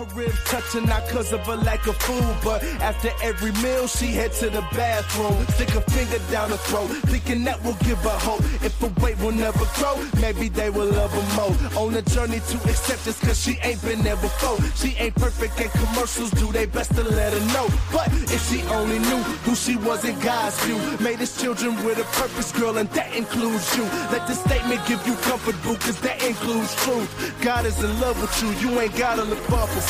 Her ribs touching not cause of a lack of food, but after every meal she head to the bathroom. Stick a finger down her throat, thinking that will give her hope. If her weight will never grow, maybe they will love her more. On a journey to acceptance cause she ain't been there before. She ain't perfect and commercials do their best to let her know. But if she only knew who she was in God's view, made his children with a purpose, girl, and that includes you. Let the statement give you comfort, boo, cause that includes truth. God is in love with you, you ain't gotta look far for.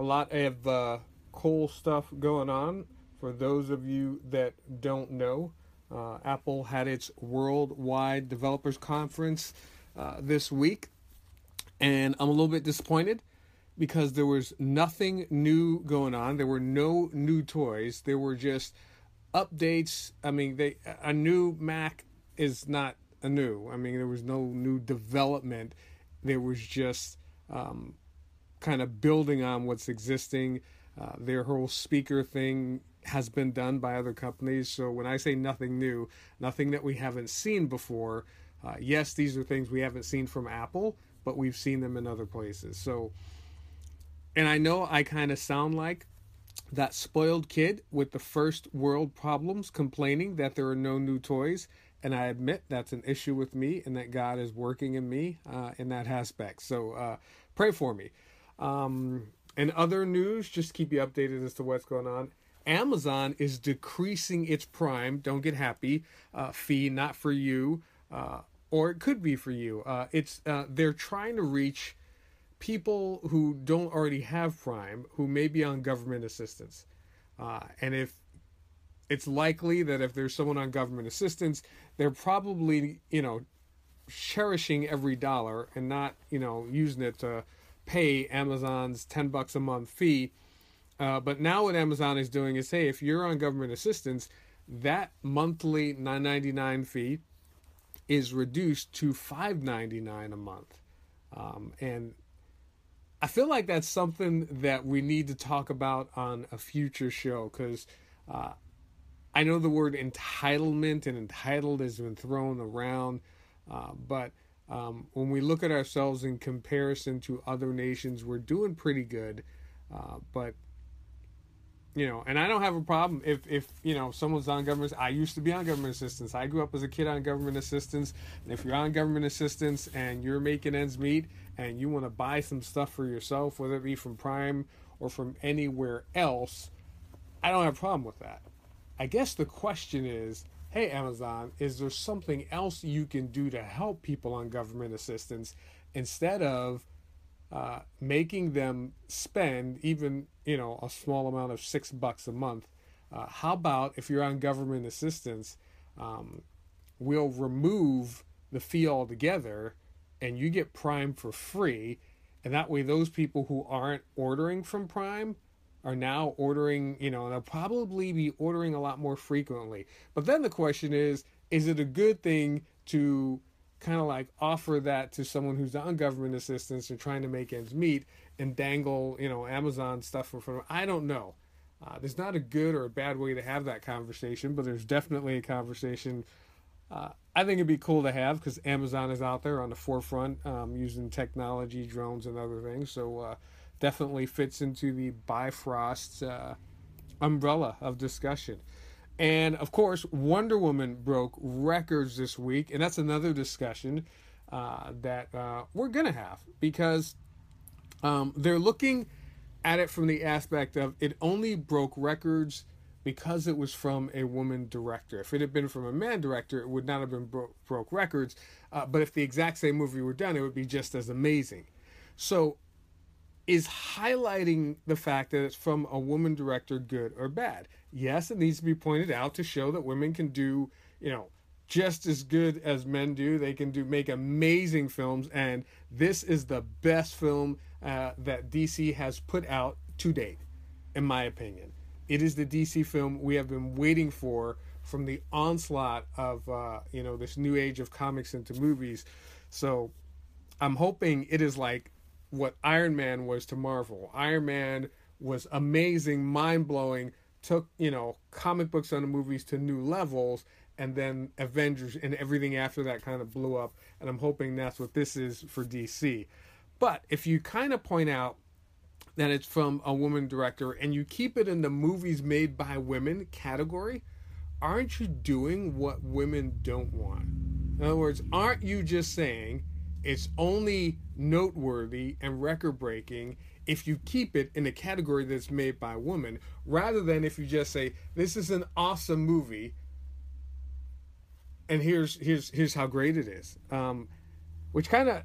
A lot of uh, cool stuff going on. For those of you that don't know, uh, Apple had its Worldwide Developers Conference uh, this week, and I'm a little bit disappointed because there was nothing new going on. There were no new toys. There were just updates. I mean, they a new Mac is not a new. I mean, there was no new development. There was just um, kind of building on what's existing. Uh, their whole speaker thing has been done by other companies. So when I say nothing new, nothing that we haven't seen before. Uh, yes, these are things we haven't seen from Apple, but we've seen them in other places. So, and I know I kind of sound like that spoiled kid with the first world problems complaining that there are no new toys. And I admit that's an issue with me and that God is working in me uh, in that aspect. So uh, pray for me. Um, and other news, just keep you updated as to what's going on. Amazon is decreasing its Prime, don't get happy, uh, fee, not for you, uh, or it could be for you. Uh, it's uh, They're trying to reach people who don't already have Prime, who may be on government assistance. Uh, and if it's likely that if there's someone on government assistance, they're probably, you know, cherishing every dollar and not, you know, using it to pay Amazon's 10 bucks a month fee. Uh, but now what Amazon is doing is, hey, if you're on government assistance, that monthly 9.99 fee is reduced to 5.99 a month. Um, and I feel like that's something that we need to talk about on a future show because uh, I know the word entitlement and entitled has been thrown around, uh, but um, when we look at ourselves in comparison to other nations, we're doing pretty good. Uh, but you know, and I don't have a problem if if you know someone's on government. I used to be on government assistance. I grew up as a kid on government assistance. And if you're on government assistance and you're making ends meet and you want to buy some stuff for yourself, whether it be from Prime or from anywhere else, I don't have a problem with that. I guess the question is, hey Amazon, is there something else you can do to help people on government assistance instead of uh, making them spend even you know a small amount of six bucks a month. Uh, how about if you're on government assistance, um, we'll remove the fee altogether, and you get Prime for free, and that way those people who aren't ordering from Prime are now ordering, you know, and they'll probably be ordering a lot more frequently. But then the question is, is it a good thing to kind of like offer that to someone who's on government assistance and trying to make ends meet and dangle, you know, Amazon stuff in front of them. I don't know. Uh, there's not a good or a bad way to have that conversation, but there's definitely a conversation. Uh, I think it'd be cool to have because Amazon is out there on the forefront um, using technology, drones, and other things. So uh, definitely fits into the Bifrost uh, umbrella of discussion. And of course, Wonder Woman broke records this week, and that's another discussion uh, that uh, we're gonna have because um, they're looking at it from the aspect of it only broke records because it was from a woman director. If it had been from a man director, it would not have been bro- broke records. Uh, but if the exact same movie were done, it would be just as amazing. So is highlighting the fact that it's from a woman director good or bad. Yes, it needs to be pointed out to show that women can do, you know, just as good as men do. They can do make amazing films, and this is the best film uh, that DC has put out to date, in my opinion. It is the DC film we have been waiting for from the onslaught of uh, you know this new age of comics into movies. So I'm hoping it is like what Iron Man was to Marvel. Iron Man was amazing, mind blowing, took, you know, comic books on the movies to new levels, and then Avengers and everything after that kind of blew up. And I'm hoping that's what this is for DC. But if you kind of point out that it's from a woman director and you keep it in the movies made by women category, aren't you doing what women don't want? In other words, aren't you just saying it's only noteworthy and record breaking if you keep it in a category that's made by a woman, rather than if you just say this is an awesome movie and here's here's here's how great it is. Um, which kind of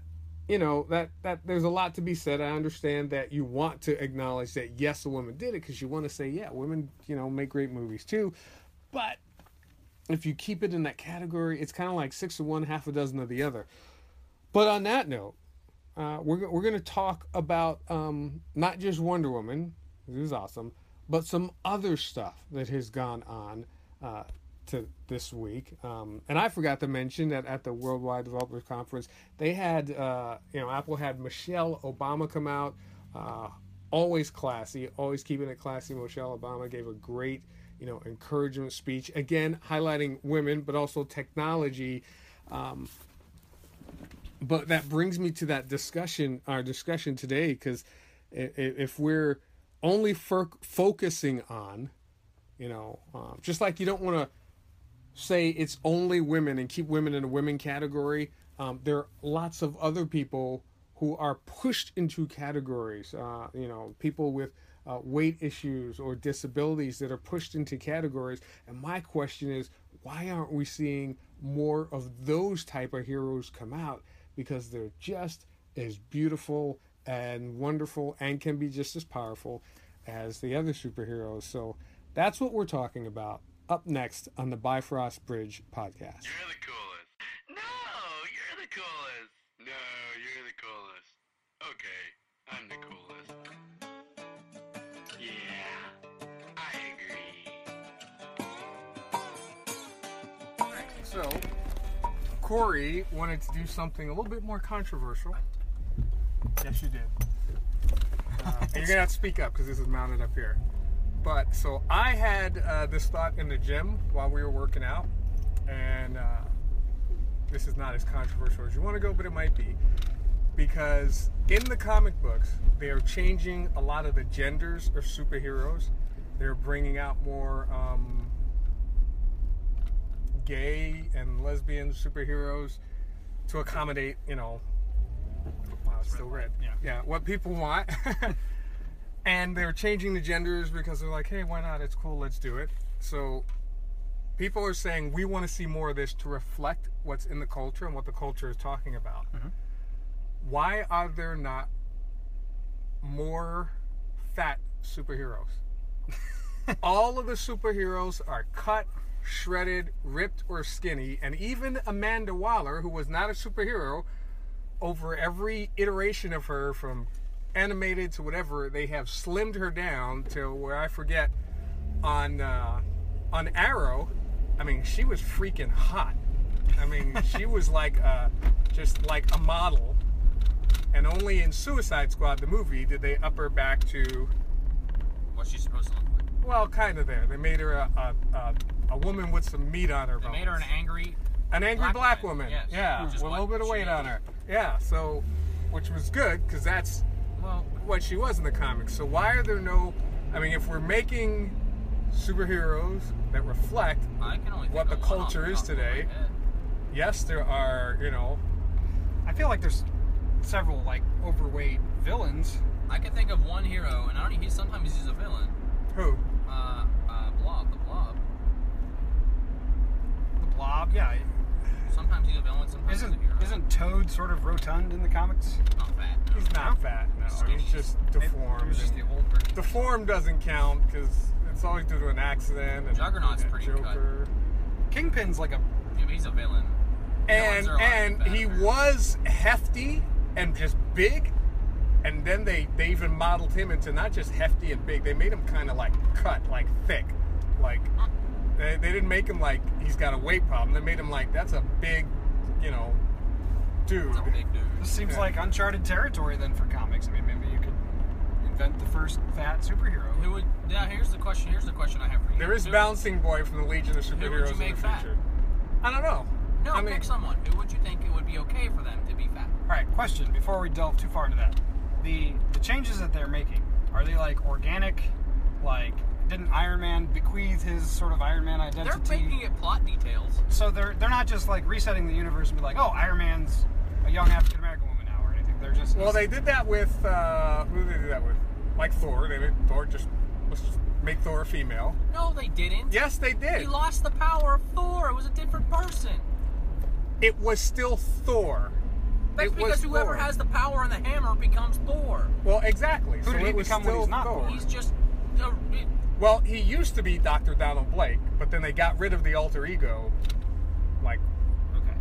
you know that that there's a lot to be said. I understand that you want to acknowledge that yes, a woman did it because you want to say yeah, women you know make great movies too, but if you keep it in that category, it's kind of like six of one, half a dozen of the other. But on that note, uh, we're we're going to talk about um, not just Wonder Woman, this is awesome, but some other stuff that has gone on uh, to this week. Um, and I forgot to mention that at the Worldwide Developers Conference, they had uh, you know Apple had Michelle Obama come out. Uh, always classy, always keeping it classy. Michelle Obama gave a great you know encouragement speech again highlighting women, but also technology. Um, but that brings me to that discussion, our discussion today, because if we're only fo- focusing on, you know, um, just like you don't want to say it's only women and keep women in a women category, um, there are lots of other people who are pushed into categories. Uh, you know, people with uh, weight issues or disabilities that are pushed into categories. And my question is, why aren't we seeing more of those type of heroes come out? Because they're just as beautiful and wonderful and can be just as powerful as the other superheroes. So that's what we're talking about up next on the Bifrost Bridge podcast. You're the coolest. No, you're the coolest. No, you're the coolest. Okay, I'm the coolest. Yeah, I agree. So, Corey wanted to do something a little bit more controversial. Yes, you did. Uh, you're gonna have to speak up because this is mounted up here. But so I had uh, this thought in the gym while we were working out, and uh, this is not as controversial as you want to go, but it might be because in the comic books they are changing a lot of the genders of superheroes. They're bringing out more. Um, gay and lesbian superheroes to accommodate, you know, wow, it's still red. Yeah. yeah, what people want. and they're changing the genders because they're like, hey, why not? It's cool, let's do it. So people are saying we want to see more of this to reflect what's in the culture and what the culture is talking about. Mm-hmm. Why are there not more fat superheroes? All of the superheroes are cut shredded, ripped, or skinny, and even Amanda Waller, who was not a superhero, over every iteration of her from animated to whatever, they have slimmed her down to where I forget on uh, on Arrow. I mean, she was freaking hot. I mean, she was like a, just like a model. And only in Suicide Squad, the movie, did they up her back to What's she supposed to look like? well, kind of there. They made her a, a, a, a woman with some meat on her They bones. made her an angry. an angry black black, woman, woman. yes, yeah, with a little bit of weight on her. Yeah, so which was good because that's Well, what she was in the comics. So why are there no? I mean, if we're making superheroes that reflect, I can only What the of one off culture is top of my today. yes, there are. You know, I feel like there's several like overweight villains. I can think of one hero, and I don't. He sometimes he's a villain. who? Uh, uh, Blob, the Blob. The Blob, yeah. Sometimes he's a villain. Sometimes Isn't he's a hero. isn't Toad sort of rotund in the comics? not fat? no. He's not fat. No, he's just deformed. It was just the old version. Deformed doesn't count because it's always due to an accident. And, Juggernaut's and pretty cut. Joker. Kingpin's like a Yeah, he's a villain. and Villains are a lot and he was hefty and just big and then they they even modeled him into not just hefty and big. They made him kind of like cut, like thick, like they, they didn't make him like he's got a weight problem. They made him like that's a big, you know, dude. It's a big dude. This seems Yeah. like uncharted territory then for comics. I mean, maybe you could invent the first fat superhero. Who would? Yeah. Here's the question. Here's the question I have for you. There is Who- Bouncing Boy from the Legion of would you Superheroes in make the fat? future. I don't know. No, I mean, pick someone. Who would you think it would be okay for them to be fat? All right, question before we delve too far into that. The the changes that they're making, are they like organic? Like didn't Iron Man bequeath his sort of Iron Man identity? They're making it plot details. so they're they're not just like resetting the universe and be like, "Oh, Iron Man's a young African American woman now" or anything. They're just well, they did that with uh, who did they do that with? Like Thor. They made Thor just let's just make Thor a female. No, they didn't. Yes, they did. He lost the power of Thor. It was a different person. It was still Thor. That's It was because whoever Thor. has the power and the hammer becomes Thor. Well, exactly. Who so did he it become when still he's not Thor. Thor? He's just. Uh, it- Well, he used to be Dr. Donald Blake, but then they got rid of the alter ego like okay.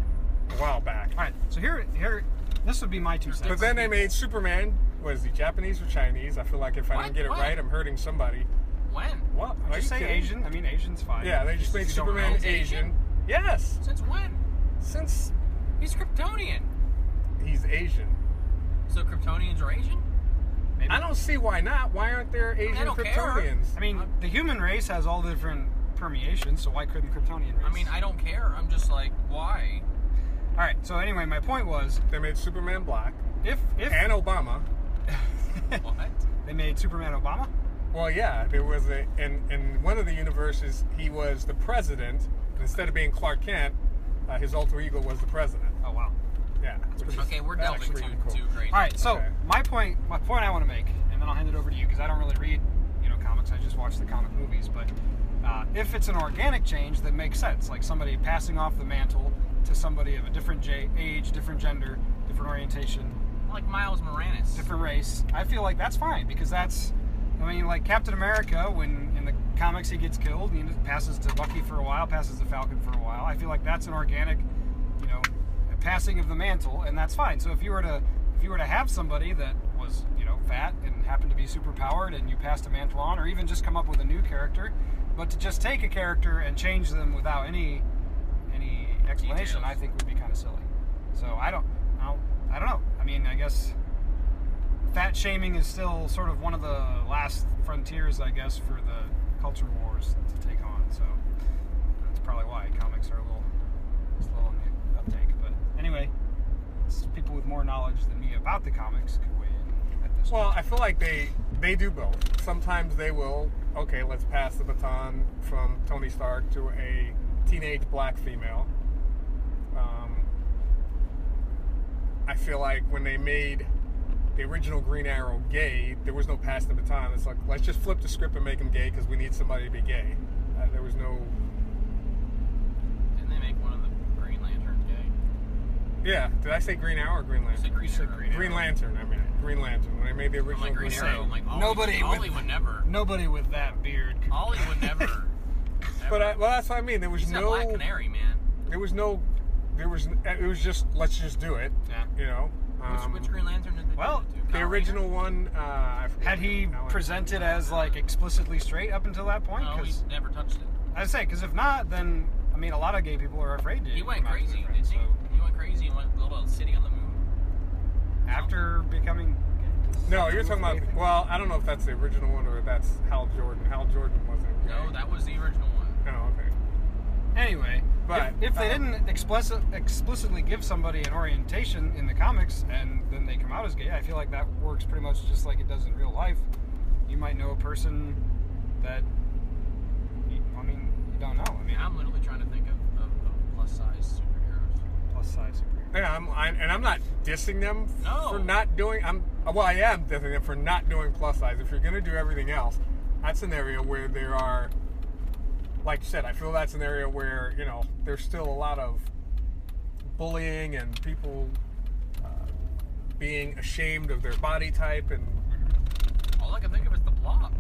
a while back. All right, so here here this would be my two cents. But then they made Superman. Was he Japanese or Chinese? I feel like if I What? don't get it What? right, I'm hurting somebody. when? What? Are you say kidding? Asian. I mean, Asian's fine. Yeah, they just made Superman Asian. Asian? Yes, Since when? since He's Kryptonian. he's Asian. So Kryptonians are Asian? Maybe. I don't see why not. Why aren't there Asian don't care. Kryptonians? I mean, the human race has all the different permeations, so why couldn't Kryptonian race? I mean, I don't care. I'm just like, why? All right. So anyway, my point was, They made Superman black if if and Obama. What? they made Superman Obama, Well, yeah, there was a in in one of the universes he was the president. and Instead of being Clark Kent, uh, his alter ego was the president. Yeah. is- Okay, we're delving too cool. too crazy. All right. So Okay. my point, my point I want to make, and then I'll hand it over to you because I don't really read, you know, comics. I just watch the comic movies. But uh, if it's an organic change that makes sense, like somebody passing off the mantle to somebody of a different j- age, different gender, different orientation, Like Miles Morales. different race, I feel like that's fine because that's, I mean, like Captain America, when in the comics he gets killed, he passes to Bucky for a while, passes to Falcon for a while. I feel like that's an organic, you know, passing of the mantle, and that's fine. So if you were to, if you were to have somebody that was, you know, fat and happened to be super powered, and you passed a mantle on, or even just come up with a new character, but to just take a character and change them without any, any explanation, Details. I think would be kind of silly. So I don't, I don't, I don't know. I mean, I guess fat shaming is still sort of one of the last frontiers, I guess, for the culture wars to take on. So that's probably why comics are a little slow on the uptake. But anyway, people with more knowledge than me about the comics could weigh in at this. Well, point. I feel like they they do both. Sometimes they will. Okay, let's pass the baton from Tony Stark to a teenage black female. Um, I feel like when they made the original Green Arrow gay, there was no pass the baton. It's like let's just flip the script and make him gay because we need somebody to be gay. Uh, there was no. Didn't they make one of the Green Lanterns gay? Yeah, did I say Green Arrow or Green Lantern? Green said Arrow. Green Green Lantern. I mean Green Lantern. When they made the I'm original like Green Green Arrow. Arrow. I'm like Ollie, Nobody Ollie with- would never. nobody with that beard. Could, Ollie would never. But I, well, that's what I mean. There was He's no. black canary, man. There was no. There was. It was just let's just do it. Yeah. You know. Which, Um, which Green Lantern did they well, do it the original one. Uh, I had he now I- presented as like explicitly straight up until that point? Rayner? No, he 'Cause never touched it. I say, because if not, then I mean, a lot of gay people are afraid to. He went come out to crazy, didn't he? so- He went crazy and went to a little city on the moon. after becoming. No, you're talking about. Well, I don't know if that's the original one or that's Hal Jordan. Hal Jordan wasn't. No, that was the original one. Oh, okay. Anyway, But, if, if they um, didn't explicit, explicitly give somebody an orientation in the comics and then they come out as gay, I feel like that works pretty much just like it does in real life. You might know a person that, you, I mean, you don't know. I mean, I'm literally trying to think of, of, of plus size superheroes. plus size superhero. Yeah, I'm, I, and I'm not dissing them No. for not doing. I'm well, I am dissing them for not doing plus size. If you're gonna do everything else, that's an area where there are, like you said, I feel that's an area where you know there's still a lot of bullying and people uh, being ashamed of their body type and All I can think of is the blob.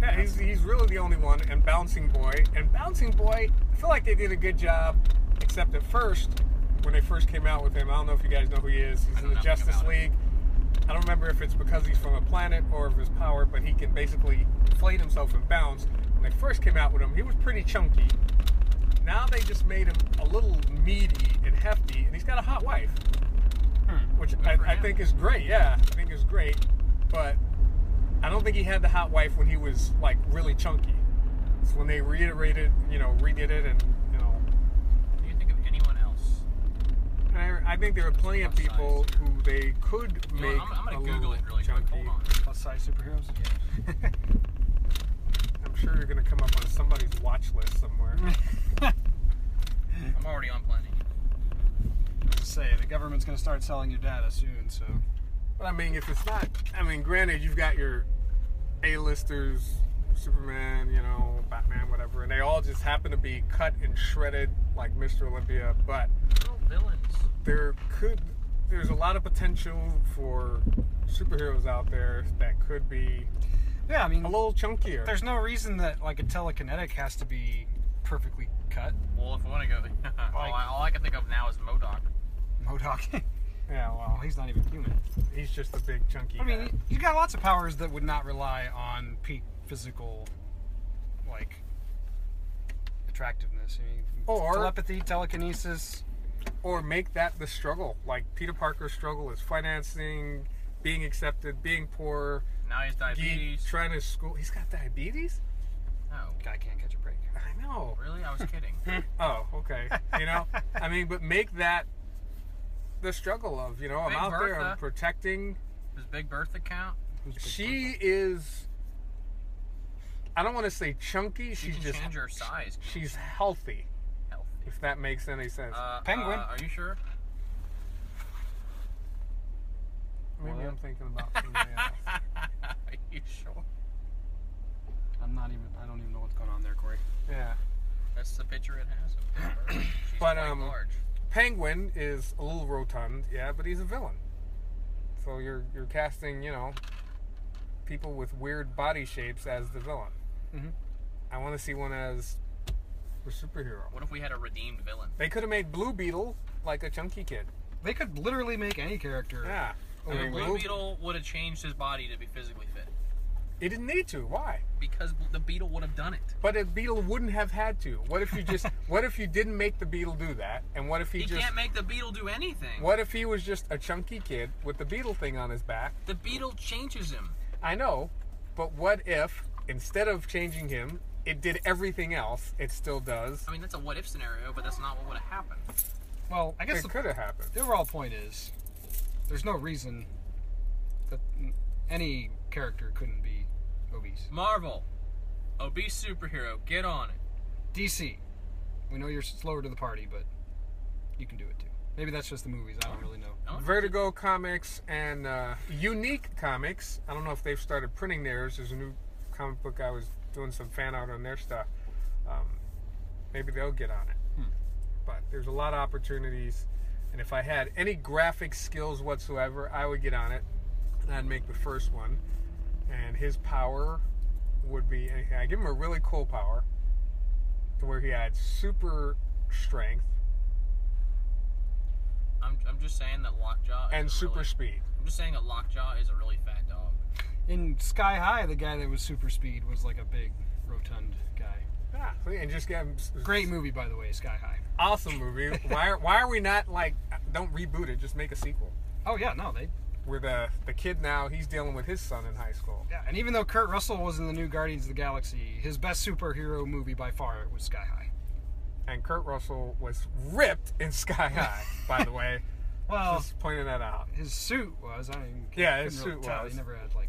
Yeah, he's, he's really the only one. And Bouncing Boy. And Bouncing Boy, I feel like they did a good job, except at first, when they first came out with him, I don't know if you guys know who he is. He's in the Justice. League. I don't remember if it's because he's from a planet or if his power, but he can basically inflate himself and bounce. When they first came out with him, he was pretty chunky. Now they just made him a little meaty and hefty, and he's got a hot wife, which I, I think is great. Yeah, I think is great, but I don't think he had the hot wife when he was like really chunky. It's when they reiterated, you know, redid it, and you know, Do you think of anyone else? And I, I think there are plenty of Plus people who they could You know make I'm, I'm gonna Google it really chunky. quick. Hold on. Plus size superheroes. I'm sure you're gonna come up on somebody's watch list somewhere. I'm already on plenty. Just say the government's going to start selling your data soon. So But I mean, if it's not, I mean, granted, you've got your A-listers, Superman, you know, Batman, whatever, and they all just happen to be cut and shredded like Mr. Olympia. But Little villains. there could, there's a lot of potential for superheroes out there that could be yeah, I mean, a little chunkier. there's no reason that like a telekinetic has to be perfectly cut. Well, if I want to go, all, I, all I can think of now is MODOK. MODOK. yeah, well, well, he's not even human. he's just a big chunky. I mean, guy. he's got lots of powers that would not rely on peak physical, like attractiveness. I mean, oh, Or- telepathy, telekinesis. Or make that the struggle. Like Peter Parker's struggle is financing, being accepted, being poor, Now he's geek, diabetes. trying to school. He's got diabetes. Oh, Guy can't catch a break. I know. really? I was kidding. Oh, okay. You know, I mean, but make that the struggle of you know I'm Big out there, I'm protecting. Does Big Bertha count? Big She is. I don't want to say chunky. She She's can just change her size. she's healthy. Healthy. If that makes any sense. Uh, Penguin. uh, are you sure? Maybe what? I'm thinking about somebody else. are you sure? I'm not even. I don't even know what's going on there, Corey. Yeah. That's the picture it has. Of She's But, quite um, large. Penguin is a little rotund, yeah, but he's a villain. So you're you're casting, you know, people with weird body shapes as the villain. Mhm. I want to see one as the superhero. What if we had a redeemed villain? They could have made Blue Beetle like a chunky kid. They could literally make any character. Yeah. I mean, Blue Blue- Beetle would have changed his body to be physically fit He didn't need to. Why? because the Beetle would have done it. But a beetle wouldn't have had to. What if you just? what if you didn't make the beetle do that? And what if he, He just? can't make the Beetle do anything. What if he was just a chunky kid with the beetle thing on his back? The Beetle changes him. I know, but what if instead of changing him, it did everything else? It still does. I mean, that's a what if scenario, but that's not what would have happened. Well, I guess It the, could have happened. the overall point is, there's no reason that any character couldn't be obese. Marvel, obese superhero, get on it. DC, we know you're slower to the party, but you can do it too. Maybe that's just the movies. I don't really know. No? Vertigo Comics and uh, Unique Comics. I don't know if they've started printing theirs. There's a new comic book. I was doing some fan art on their stuff. Um, maybe they'll get on it. But there's a lot of opportunities. And if I had any graphic skills whatsoever, I would get on it. And I'd make the first one. And his power would be I give him a really cool power to where he had super strength I'm, I'm just saying that Lockjaw is and super really, speed. I'm just saying that Lockjaw is a really fat dog. In Sky High, the guy that was super speed was like a big, rotund guy. Yeah, and just get him Great movie, by the way, Sky High. awesome movie. Why are, why are we not like don't reboot it? Just make a sequel. Oh yeah, no, they Where the uh, the kid now he's dealing with his son in high school. yeah. And even though Kurt Russell was in the new Guardians of the Galaxy, his best superhero movie by far was Sky High. And Kurt Russell was ripped in Sky High, by the way. Well, Just pointing that out. his suit was. I mean, Yeah, his really suit tell. was. He never had like.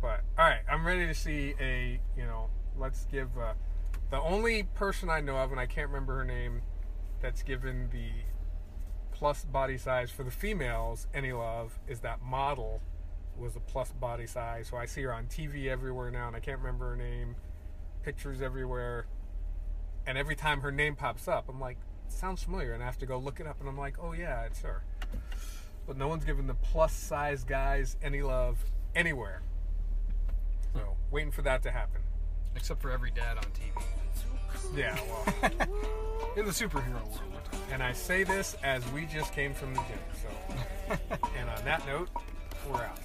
But all right, I'm ready to see a you know. Let's give uh, the only person I know of, and I can't remember her name, that's given the plus body size for the females any love is that model was a plus body size. So I see her on TV everywhere now, and I can't remember her name. Pictures everywhere, and every time her name pops up, I'm like, sounds familiar, and I have to go look it up, and I'm like, oh yeah, it's her. But no one's given the plus size guys any love anywhere. So waiting for that to happen. except for every dad on TV. Yeah, well, In the superhero world, and I say this as we just came from the gym. So, and on that note, we're out.